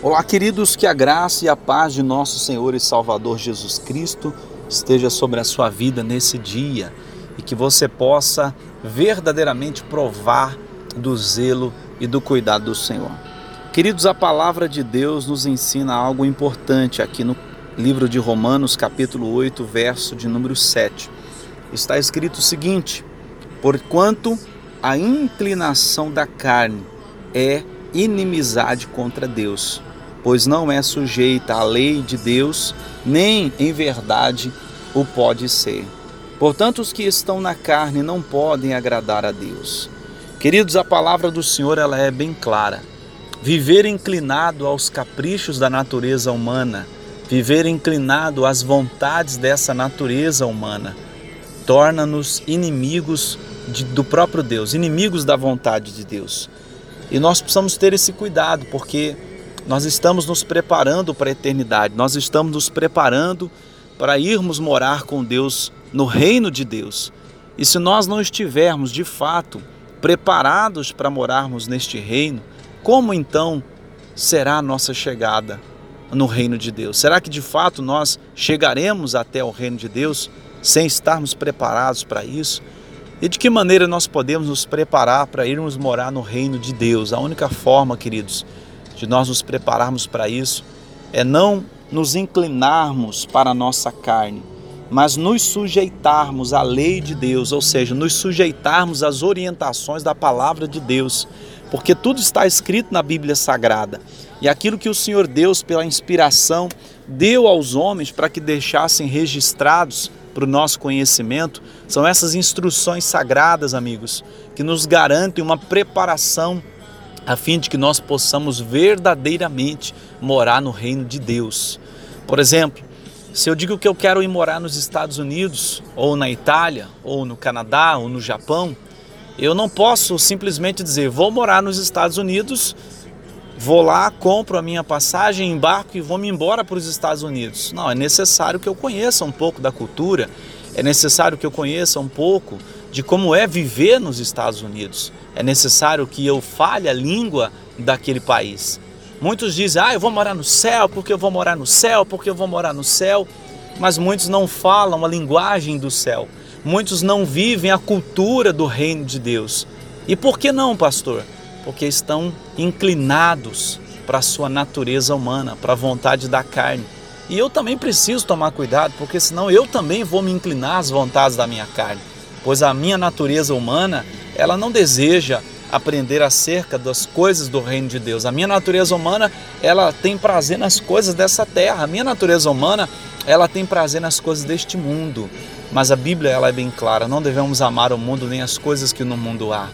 Olá, queridos, que a graça e a paz de nosso Senhor e Salvador Jesus Cristo esteja sobre a sua vida nesse dia e que você possa verdadeiramente provar do zelo e do cuidado do Senhor. Queridos, a palavra de Deus nos ensina algo importante aqui no livro de Romanos, capítulo 8, verso de número 7. Está escrito o seguinte: Porquanto a inclinação da carne é inimizade contra Deus pois não é sujeita à lei de Deus, nem em verdade o pode ser. Portanto, os que estão na carne não podem agradar a Deus. Queridos, a palavra do Senhor ela é bem clara. Viver inclinado aos caprichos da natureza humana, viver inclinado às vontades dessa natureza humana, torna-nos inimigos de, do próprio Deus, inimigos da vontade de Deus. E nós precisamos ter esse cuidado, porque nós estamos nos preparando para a eternidade, nós estamos nos preparando para irmos morar com Deus no reino de Deus. E se nós não estivermos de fato preparados para morarmos neste reino, como então será a nossa chegada no reino de Deus? Será que de fato nós chegaremos até o reino de Deus sem estarmos preparados para isso? E de que maneira nós podemos nos preparar para irmos morar no reino de Deus? A única forma, queridos, de nós nos prepararmos para isso é não nos inclinarmos para a nossa carne, mas nos sujeitarmos à lei de Deus, ou seja, nos sujeitarmos às orientações da palavra de Deus, porque tudo está escrito na Bíblia Sagrada. E aquilo que o Senhor Deus, pela inspiração, deu aos homens para que deixassem registrados para o nosso conhecimento, são essas instruções sagradas, amigos, que nos garantem uma preparação a fim de que nós possamos verdadeiramente morar no reino de Deus. Por exemplo, se eu digo que eu quero ir morar nos Estados Unidos, ou na Itália, ou no Canadá, ou no Japão, eu não posso simplesmente dizer vou morar nos Estados Unidos, vou lá, compro a minha passagem, embarco e vou me embora para os Estados Unidos. Não, é necessário que eu conheça um pouco da cultura, é necessário que eu conheça um pouco de como é viver nos Estados Unidos. É necessário que eu fale a língua daquele país. Muitos dizem, ah, eu vou morar no céu, porque eu vou morar no céu, porque eu vou morar no céu. Mas muitos não falam a linguagem do céu. Muitos não vivem a cultura do reino de Deus. E por que não, pastor? Porque estão inclinados para a sua natureza humana, para a vontade da carne. E eu também preciso tomar cuidado, porque senão eu também vou me inclinar às vontades da minha carne pois a minha natureza humana, ela não deseja aprender acerca das coisas do reino de Deus. A minha natureza humana, ela tem prazer nas coisas dessa terra. A minha natureza humana, ela tem prazer nas coisas deste mundo. Mas a Bíblia ela é bem clara, não devemos amar o mundo nem as coisas que no mundo há.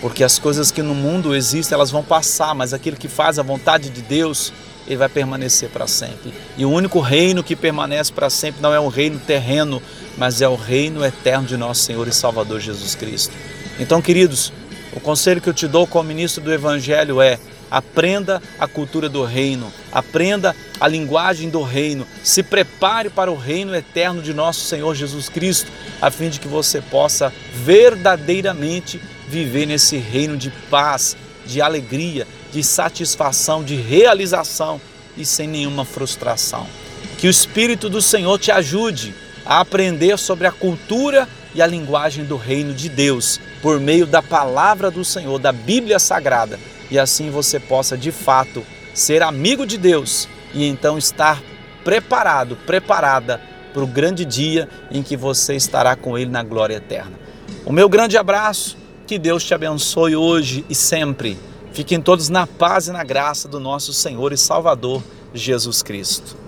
Porque as coisas que no mundo existem, elas vão passar, mas aquilo que faz a vontade de Deus, ele vai permanecer para sempre. E o único reino que permanece para sempre não é um reino terreno, mas é o reino eterno de nosso Senhor e Salvador Jesus Cristo. Então, queridos, o conselho que eu te dou como ministro do Evangelho é: aprenda a cultura do reino, aprenda a linguagem do reino, se prepare para o reino eterno de nosso Senhor Jesus Cristo, a fim de que você possa verdadeiramente viver nesse reino de paz, de alegria, de satisfação, de realização e sem nenhuma frustração. Que o Espírito do Senhor te ajude a aprender sobre a cultura e a linguagem do reino de Deus por meio da palavra do Senhor, da Bíblia Sagrada, e assim você possa de fato ser amigo de Deus e então estar preparado, preparada para o grande dia em que você estará com Ele na glória eterna. O meu grande abraço, que Deus te abençoe hoje e sempre. Fiquem todos na paz e na graça do nosso Senhor e Salvador Jesus Cristo.